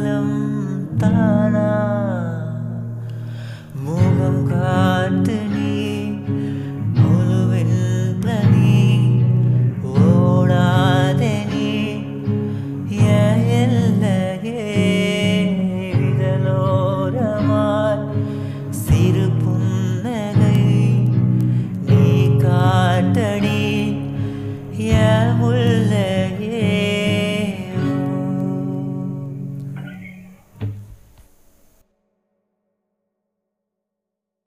alam tana Mukhang ka